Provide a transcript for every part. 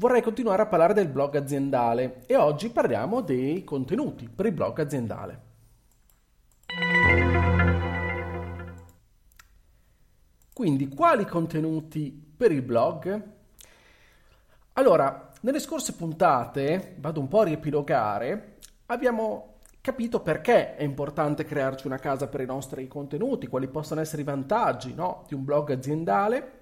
vorrei continuare a parlare del blog aziendale e oggi parliamo dei contenuti per il blog aziendale. Quindi, quali contenuti per il blog? Allora, nelle scorse puntate, vado un po' a riepilogare, abbiamo capito perché è importante crearci una casa per i nostri contenuti, quali possono essere i vantaggi no, di un blog aziendale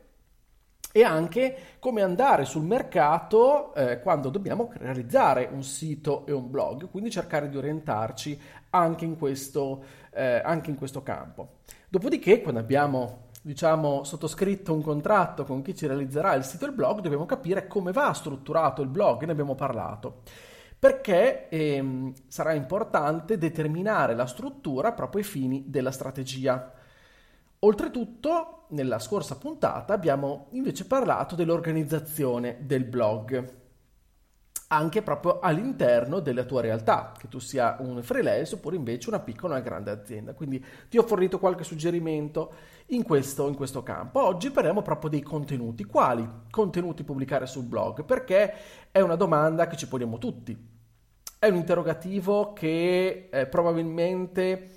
e anche come andare sul mercato eh, quando dobbiamo realizzare un sito e un blog, quindi cercare di orientarci anche in questo, eh, anche in questo campo. Dopodiché, quando abbiamo diciamo, sottoscritto un contratto con chi ci realizzerà il sito e il blog, dobbiamo capire come va strutturato il blog, ne abbiamo parlato. Perché ehm, sarà importante determinare la struttura proprio ai fini della strategia. Oltretutto, nella scorsa puntata abbiamo invece parlato dell'organizzazione del blog, anche proprio all'interno della tua realtà, che tu sia un freelance oppure invece una piccola o una grande azienda. Quindi ti ho fornito qualche suggerimento in questo, in questo campo. Oggi parliamo proprio dei contenuti. Quali contenuti pubblicare sul blog? Perché è una domanda che ci poniamo tutti. È un interrogativo che eh, probabilmente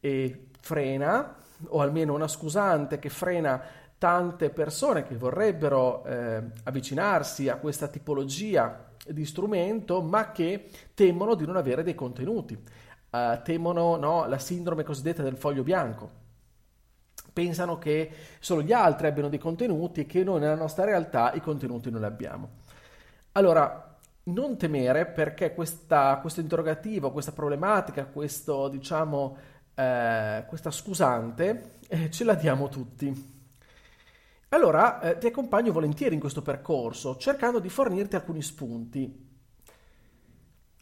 eh, frena o almeno una scusante che frena tante persone che vorrebbero eh, avvicinarsi a questa tipologia di strumento, ma che temono di non avere dei contenuti, uh, temono no, la sindrome cosiddetta del foglio bianco. Pensano che solo gli altri abbiano dei contenuti e che noi nella nostra realtà i contenuti non li abbiamo. Allora, non temere perché questa, questo interrogativo, questa problematica, questo diciamo eh, questa scusante eh, ce la diamo tutti. Allora eh, ti accompagno volentieri in questo percorso cercando di fornirti alcuni spunti.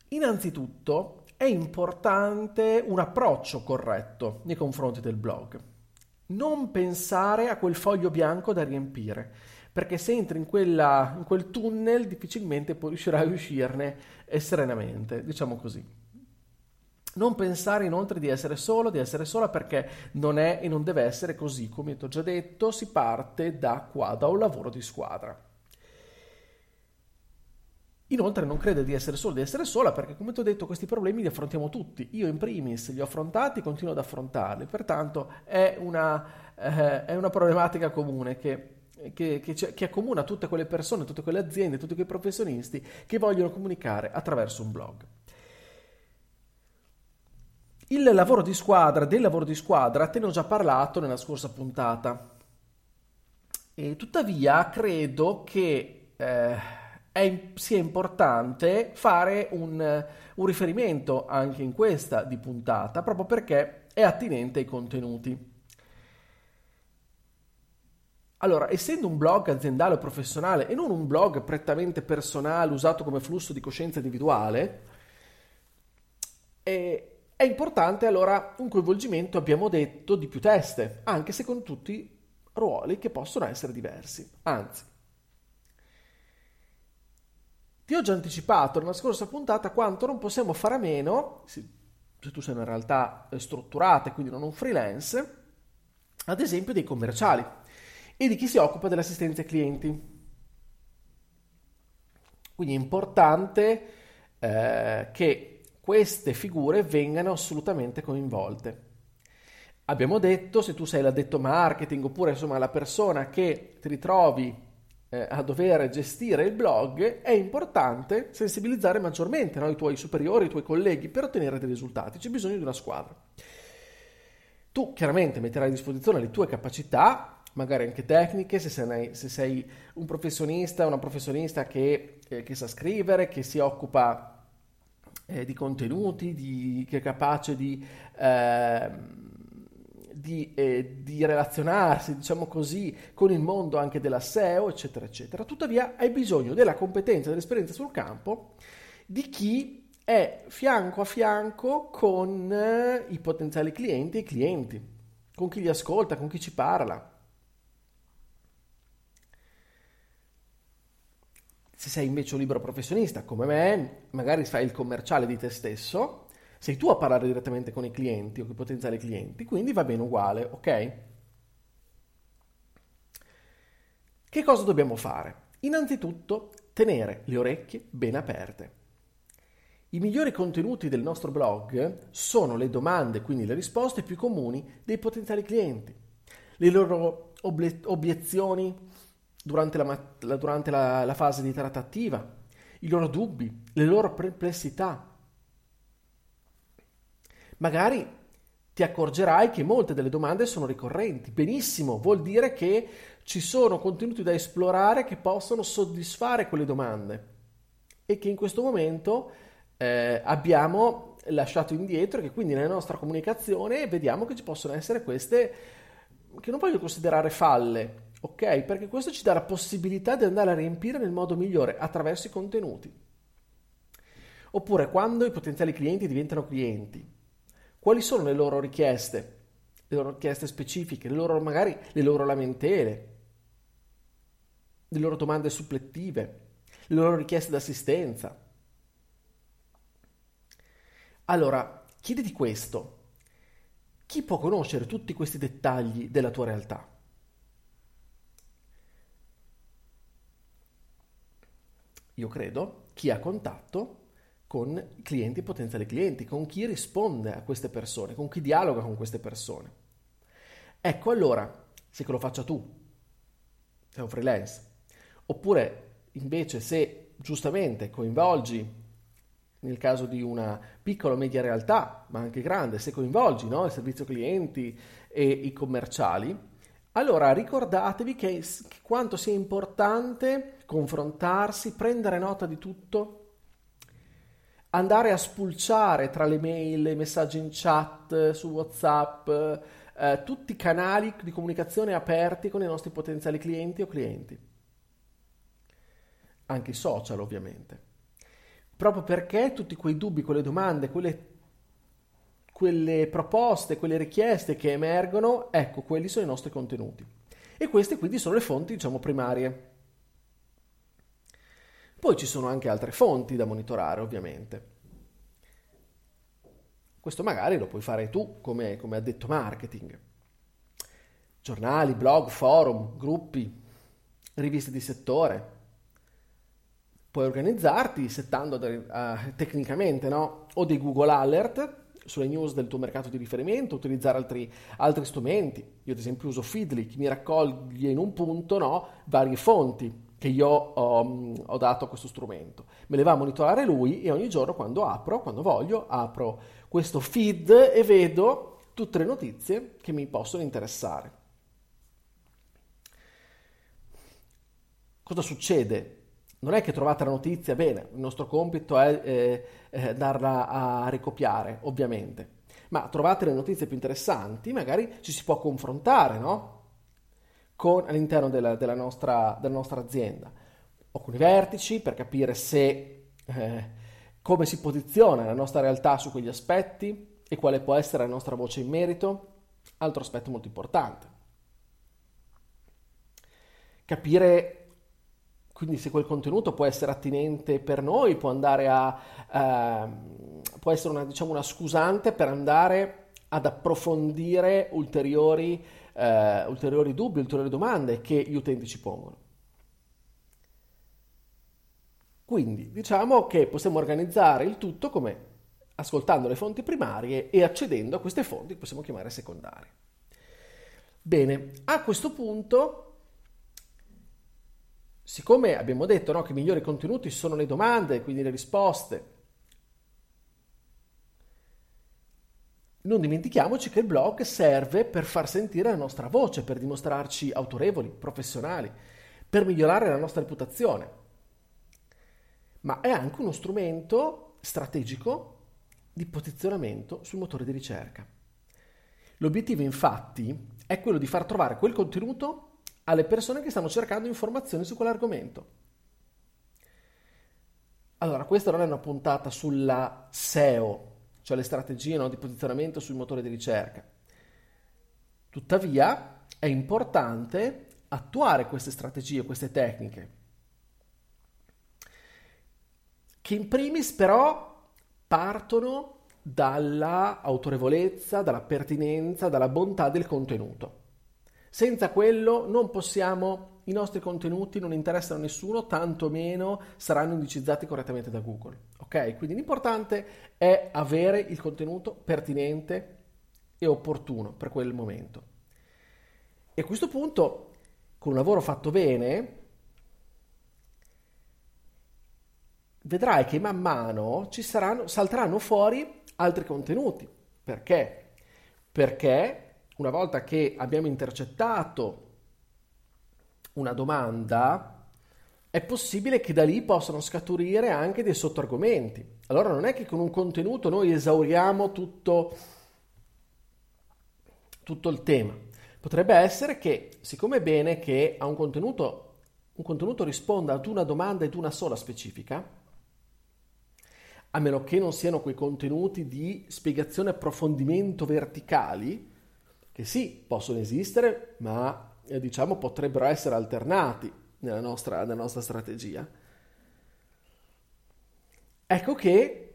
Innanzitutto è importante un approccio corretto nei confronti del blog. Non pensare a quel foglio bianco da riempire, perché se entri in, quella, in quel tunnel difficilmente riuscirai a uscirne eh, serenamente, diciamo così. Non pensare inoltre di essere solo, di essere sola perché non è e non deve essere così, come ti ho già detto, si parte da qua, da un lavoro di squadra. Inoltre non crede di essere solo, di essere sola perché come ti ho detto questi problemi li affrontiamo tutti. Io in primis li ho affrontati e continuo ad affrontarli, pertanto è una, eh, è una problematica comune che che, che, che, accomuna tutte quelle persone, tutte quelle aziende, tutti quei professionisti che vogliono comunicare attraverso un blog. Il lavoro di squadra, del lavoro di squadra, te ne ho già parlato nella scorsa puntata. E tuttavia credo che eh, è, sia importante fare un, un riferimento anche in questa di puntata, proprio perché è attinente ai contenuti. Allora, essendo un blog aziendale o professionale e non un blog prettamente personale usato come flusso di coscienza individuale, è, è importante allora un coinvolgimento, abbiamo detto, di più teste, anche se con tutti ruoli che possono essere diversi. Anzi, ti ho già anticipato nella scorsa puntata quanto non possiamo fare a meno, se tu sei una realtà strutturata e quindi non un freelance, ad esempio dei commerciali e di chi si occupa dell'assistenza ai clienti. Quindi è importante eh, che queste figure vengano assolutamente coinvolte. Abbiamo detto, se tu sei l'addetto marketing oppure insomma la persona che ti ritrovi eh, a dover gestire il blog, è importante sensibilizzare maggiormente no, i tuoi superiori, i tuoi colleghi per ottenere dei risultati. C'è bisogno di una squadra. Tu chiaramente metterai a disposizione le tue capacità, magari anche tecniche, se sei, se sei un professionista, una professionista che, eh, che sa scrivere, che si occupa eh, di contenuti, di, che è capace di, eh, di, eh, di, relazionarsi, diciamo così, con il mondo anche della SEO, eccetera, eccetera. Tuttavia hai bisogno della competenza dell'esperienza sul campo di chi è fianco a fianco con eh, i potenziali clienti e i clienti, con chi li ascolta, con chi ci parla. Se sei invece un libero professionista come me, magari fai il commerciale di te stesso, sei tu a parlare direttamente con i clienti o con i potenziali clienti, quindi va bene uguale, ok? Che cosa dobbiamo fare? Innanzitutto tenere le orecchie ben aperte. I migliori contenuti del nostro blog sono le domande, quindi le risposte più comuni dei potenziali clienti, le loro obiezioni durante, la, durante la, la fase di trattativa, i loro dubbi, le loro perplessità, magari ti accorgerai che molte delle domande sono ricorrenti. Benissimo, vuol dire che ci sono contenuti da esplorare che possono soddisfare quelle domande e che in questo momento eh, abbiamo lasciato indietro e che quindi nella nostra comunicazione vediamo che ci possono essere queste che non voglio considerare falle, ok? Perché questo ci dà la possibilità di andare a riempire nel modo migliore attraverso i contenuti. Oppure quando i potenziali clienti diventano clienti, quali sono le loro richieste, le loro richieste specifiche, le loro, magari le loro lamentele, le loro domande supplettive, le loro richieste d'assistenza. Allora, chiediti questo. Chi può conoscere tutti questi dettagli della tua realtà? Io credo chi ha contatto con clienti e potenziali clienti, con chi risponde a queste persone, con chi dialoga con queste persone. Ecco allora, se che lo faccia tu, sei un freelance, oppure invece se giustamente coinvolgi, nel caso di una piccola o media realtà, ma anche grande, se coinvolgi no, il servizio clienti e i commerciali, allora ricordatevi che, che quanto sia importante confrontarsi, prendere nota di tutto andare a spulciare tra le mail, i messaggi in chat, su WhatsApp, eh, tutti i canali di comunicazione aperti con i nostri potenziali clienti o clienti. Anche i social, ovviamente. Proprio perché tutti quei dubbi, quelle domande, quelle, quelle proposte, quelle richieste che emergono, ecco, quelli sono i nostri contenuti. E queste quindi sono le fonti, diciamo, primarie. Poi ci sono anche altre fonti da monitorare, ovviamente. Questo magari lo puoi fare tu come, come addetto marketing. Giornali, blog, forum, gruppi, riviste di settore. Puoi organizzarti settando uh, tecnicamente no? o dei Google Alert sulle news del tuo mercato di riferimento, utilizzare altri, altri strumenti. Io ad esempio uso Feedly che mi raccoglie in un punto no, varie fonti che io ho, ho, dato a questo strumento. Me le va a monitorare lui e ogni giorno quando apro, quando voglio, apro questo feed e vedo tutte le notizie che mi possono interessare. Cosa succede? Non è che trovate la notizia, bene, il nostro compito è eh, eh, darla a ricopiare, ovviamente, ma trovate le notizie più interessanti, magari ci si può confrontare, no? Con, all'interno della, della, nostra, della, nostra, azienda o con i vertici per capire se, eh, come si posiziona la nostra realtà su quegli aspetti e quale può essere la nostra voce in merito. Altro aspetto molto importante. Capire quindi se quel contenuto può essere attinente per noi, può andare a eh, può essere una, diciamo, una scusante per andare ad approfondire ulteriori eh, ulteriori dubbi, ulteriori domande che gli utenti ci pongono. Quindi diciamo che possiamo organizzare il tutto come ascoltando le fonti primarie e accedendo a queste fonti che possiamo chiamare secondarie. Bene, a questo punto, siccome abbiamo detto no, che i migliori contenuti sono le domande, quindi le risposte, Non dimentichiamoci che il blog serve per far sentire la nostra voce, per dimostrarci autorevoli, professionali, per migliorare la nostra reputazione. Ma è anche uno strumento strategico di posizionamento sul motore di ricerca. L'obiettivo infatti è quello di far trovare quel contenuto alle persone che stanno cercando informazioni su quell'argomento. Allora, questa non è una puntata sulla SEO, cioè le strategie no, di posizionamento sui motori di ricerca. Tuttavia, è importante attuare queste strategie, queste tecniche, che in primis però partono dalla autorevolezza, dalla pertinenza, dalla bontà del contenuto. Senza quello non possiamo, i nostri contenuti non interessano a nessuno, tantomeno saranno indicizzati correttamente da Google. Ok? Quindi l'importante è avere il contenuto pertinente e opportuno per quel momento. E a questo punto, con un lavoro fatto bene, vedrai che man mano ci saranno, salteranno fuori altri contenuti. Perché? Perché una volta che abbiamo intercettato una domanda, è possibile che da lì possano scaturire anche dei sottoargomenti. Allora non è che con un contenuto noi esauriamo tutto, tutto il tema. Potrebbe essere che, siccome è bene che a un contenuto, un contenuto risponda ad una domanda ed una sola specifica, a meno che non siano quei contenuti di spiegazione e approfondimento verticali, che sì, possono esistere, ma eh, diciamo potrebbero essere alternati nella nostra, nella nostra strategia. Ecco che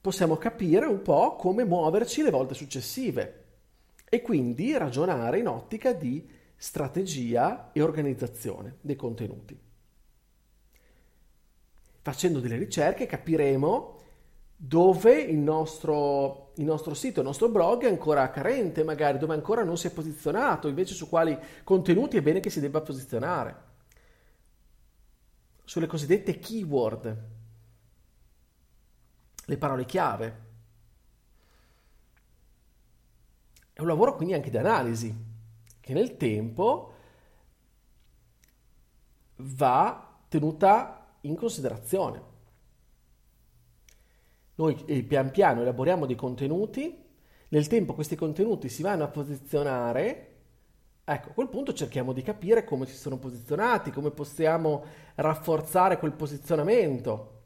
possiamo capire un po' come muoverci le volte successive e quindi ragionare in ottica di strategia e organizzazione dei contenuti. Facendo delle ricerche capiremo dove il nostro, il nostro, sito, il nostro blog è ancora carente, magari dove ancora non si è posizionato, invece su quali contenuti è bene che si debba posizionare. Sulle cosiddette keyword, le parole chiave. È un lavoro quindi anche di analisi, che nel tempo va tenuta in considerazione. Noi eh, pian piano elaboriamo dei contenuti, nel tempo questi contenuti si vanno a posizionare, ecco, a quel punto cerchiamo di capire come si sono posizionati, come possiamo rafforzare quel posizionamento,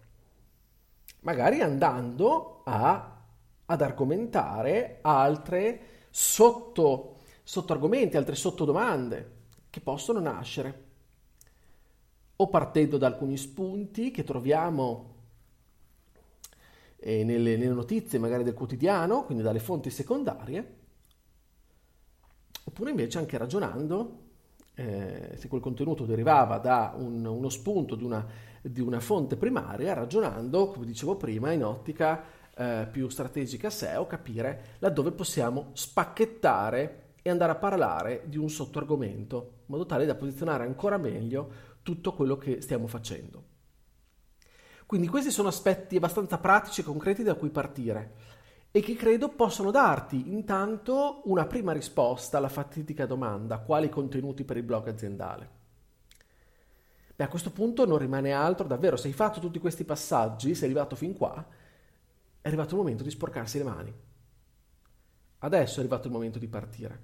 magari andando a, ad argomentare altre sotto, sottoargomenti, altre sottodomande che possono nascere. O partendo da alcuni spunti che troviamo eh, nelle, nelle notizie magari del quotidiano, quindi dalle fonti secondarie, oppure invece anche ragionando eh, se quel contenuto derivava da un, uno spunto di una, di una, fonte primaria, ragionando, come dicevo prima, in ottica eh, più strategica SEO, capire laddove possiamo spacchettare e andare a parlare di un sottoargomento, in modo tale da posizionare ancora meglio tutto quello che stiamo facendo. Quindi questi sono aspetti abbastanza pratici e concreti da cui partire e che credo possono darti intanto una prima risposta alla fatidica domanda quali contenuti per il blog aziendale. Beh, a questo punto non rimane altro, davvero, se hai fatto tutti questi passaggi, sei arrivato fin qua, è arrivato il momento di sporcarsi le mani. Adesso è arrivato il momento di partire.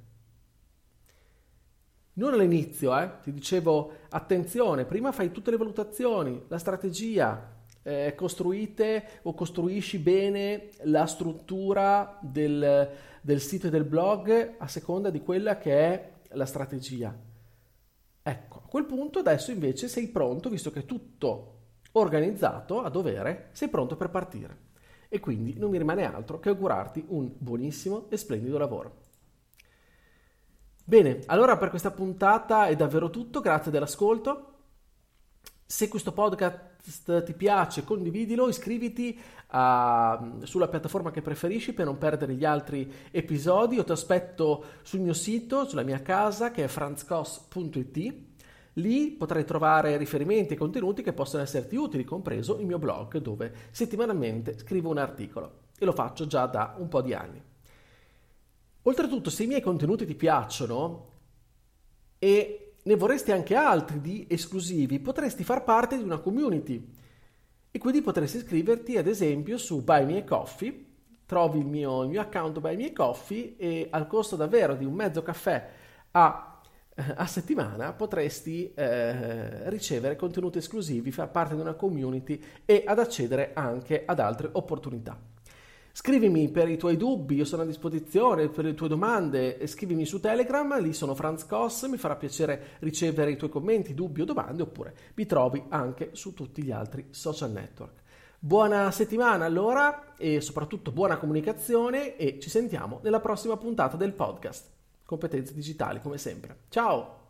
Non all'inizio, eh, ti dicevo, attenzione, prima fai tutte le valutazioni, la strategia, eh, costruite o costruisci bene la struttura del, del sito e del blog a seconda di quella che è la strategia. Ecco, a quel punto adesso invece sei pronto, visto che è tutto organizzato a dovere, sei pronto per partire. E quindi non mi rimane altro che augurarti un buonissimo e splendido lavoro. Bene, allora per questa puntata è davvero tutto, grazie dell'ascolto. Se questo podcast ti piace, condividilo, iscriviti a, sulla piattaforma che preferisci per non perdere gli altri episodi. Io ti aspetto sul mio sito, sulla mia casa che è franzcos.it. Lì potrai trovare riferimenti e contenuti che possono esserti utili, compreso il mio blog dove settimanalmente scrivo un articolo e lo faccio già da un po' di anni. Oltretutto, se i miei contenuti ti piacciono e ne vorresti anche altri di esclusivi, potresti far parte di una community. E quindi potresti iscriverti ad esempio su Buy Me Coffee. Trovi il mio, il mio account Buy Me Coffee e al costo davvero di un mezzo caffè a, a settimana potresti eh, ricevere contenuti esclusivi, far parte di una community e ad accedere anche ad altre opportunità. Scrivimi per i tuoi dubbi, io sono a disposizione per le tue domande, scrivimi su Telegram, lì sono Franz Koss, mi farà piacere ricevere i tuoi commenti, dubbi o domande, oppure mi trovi anche su tutti gli altri social network. Buona settimana allora e soprattutto buona comunicazione e ci sentiamo nella prossima puntata del podcast. Competenze digitali come sempre. Ciao!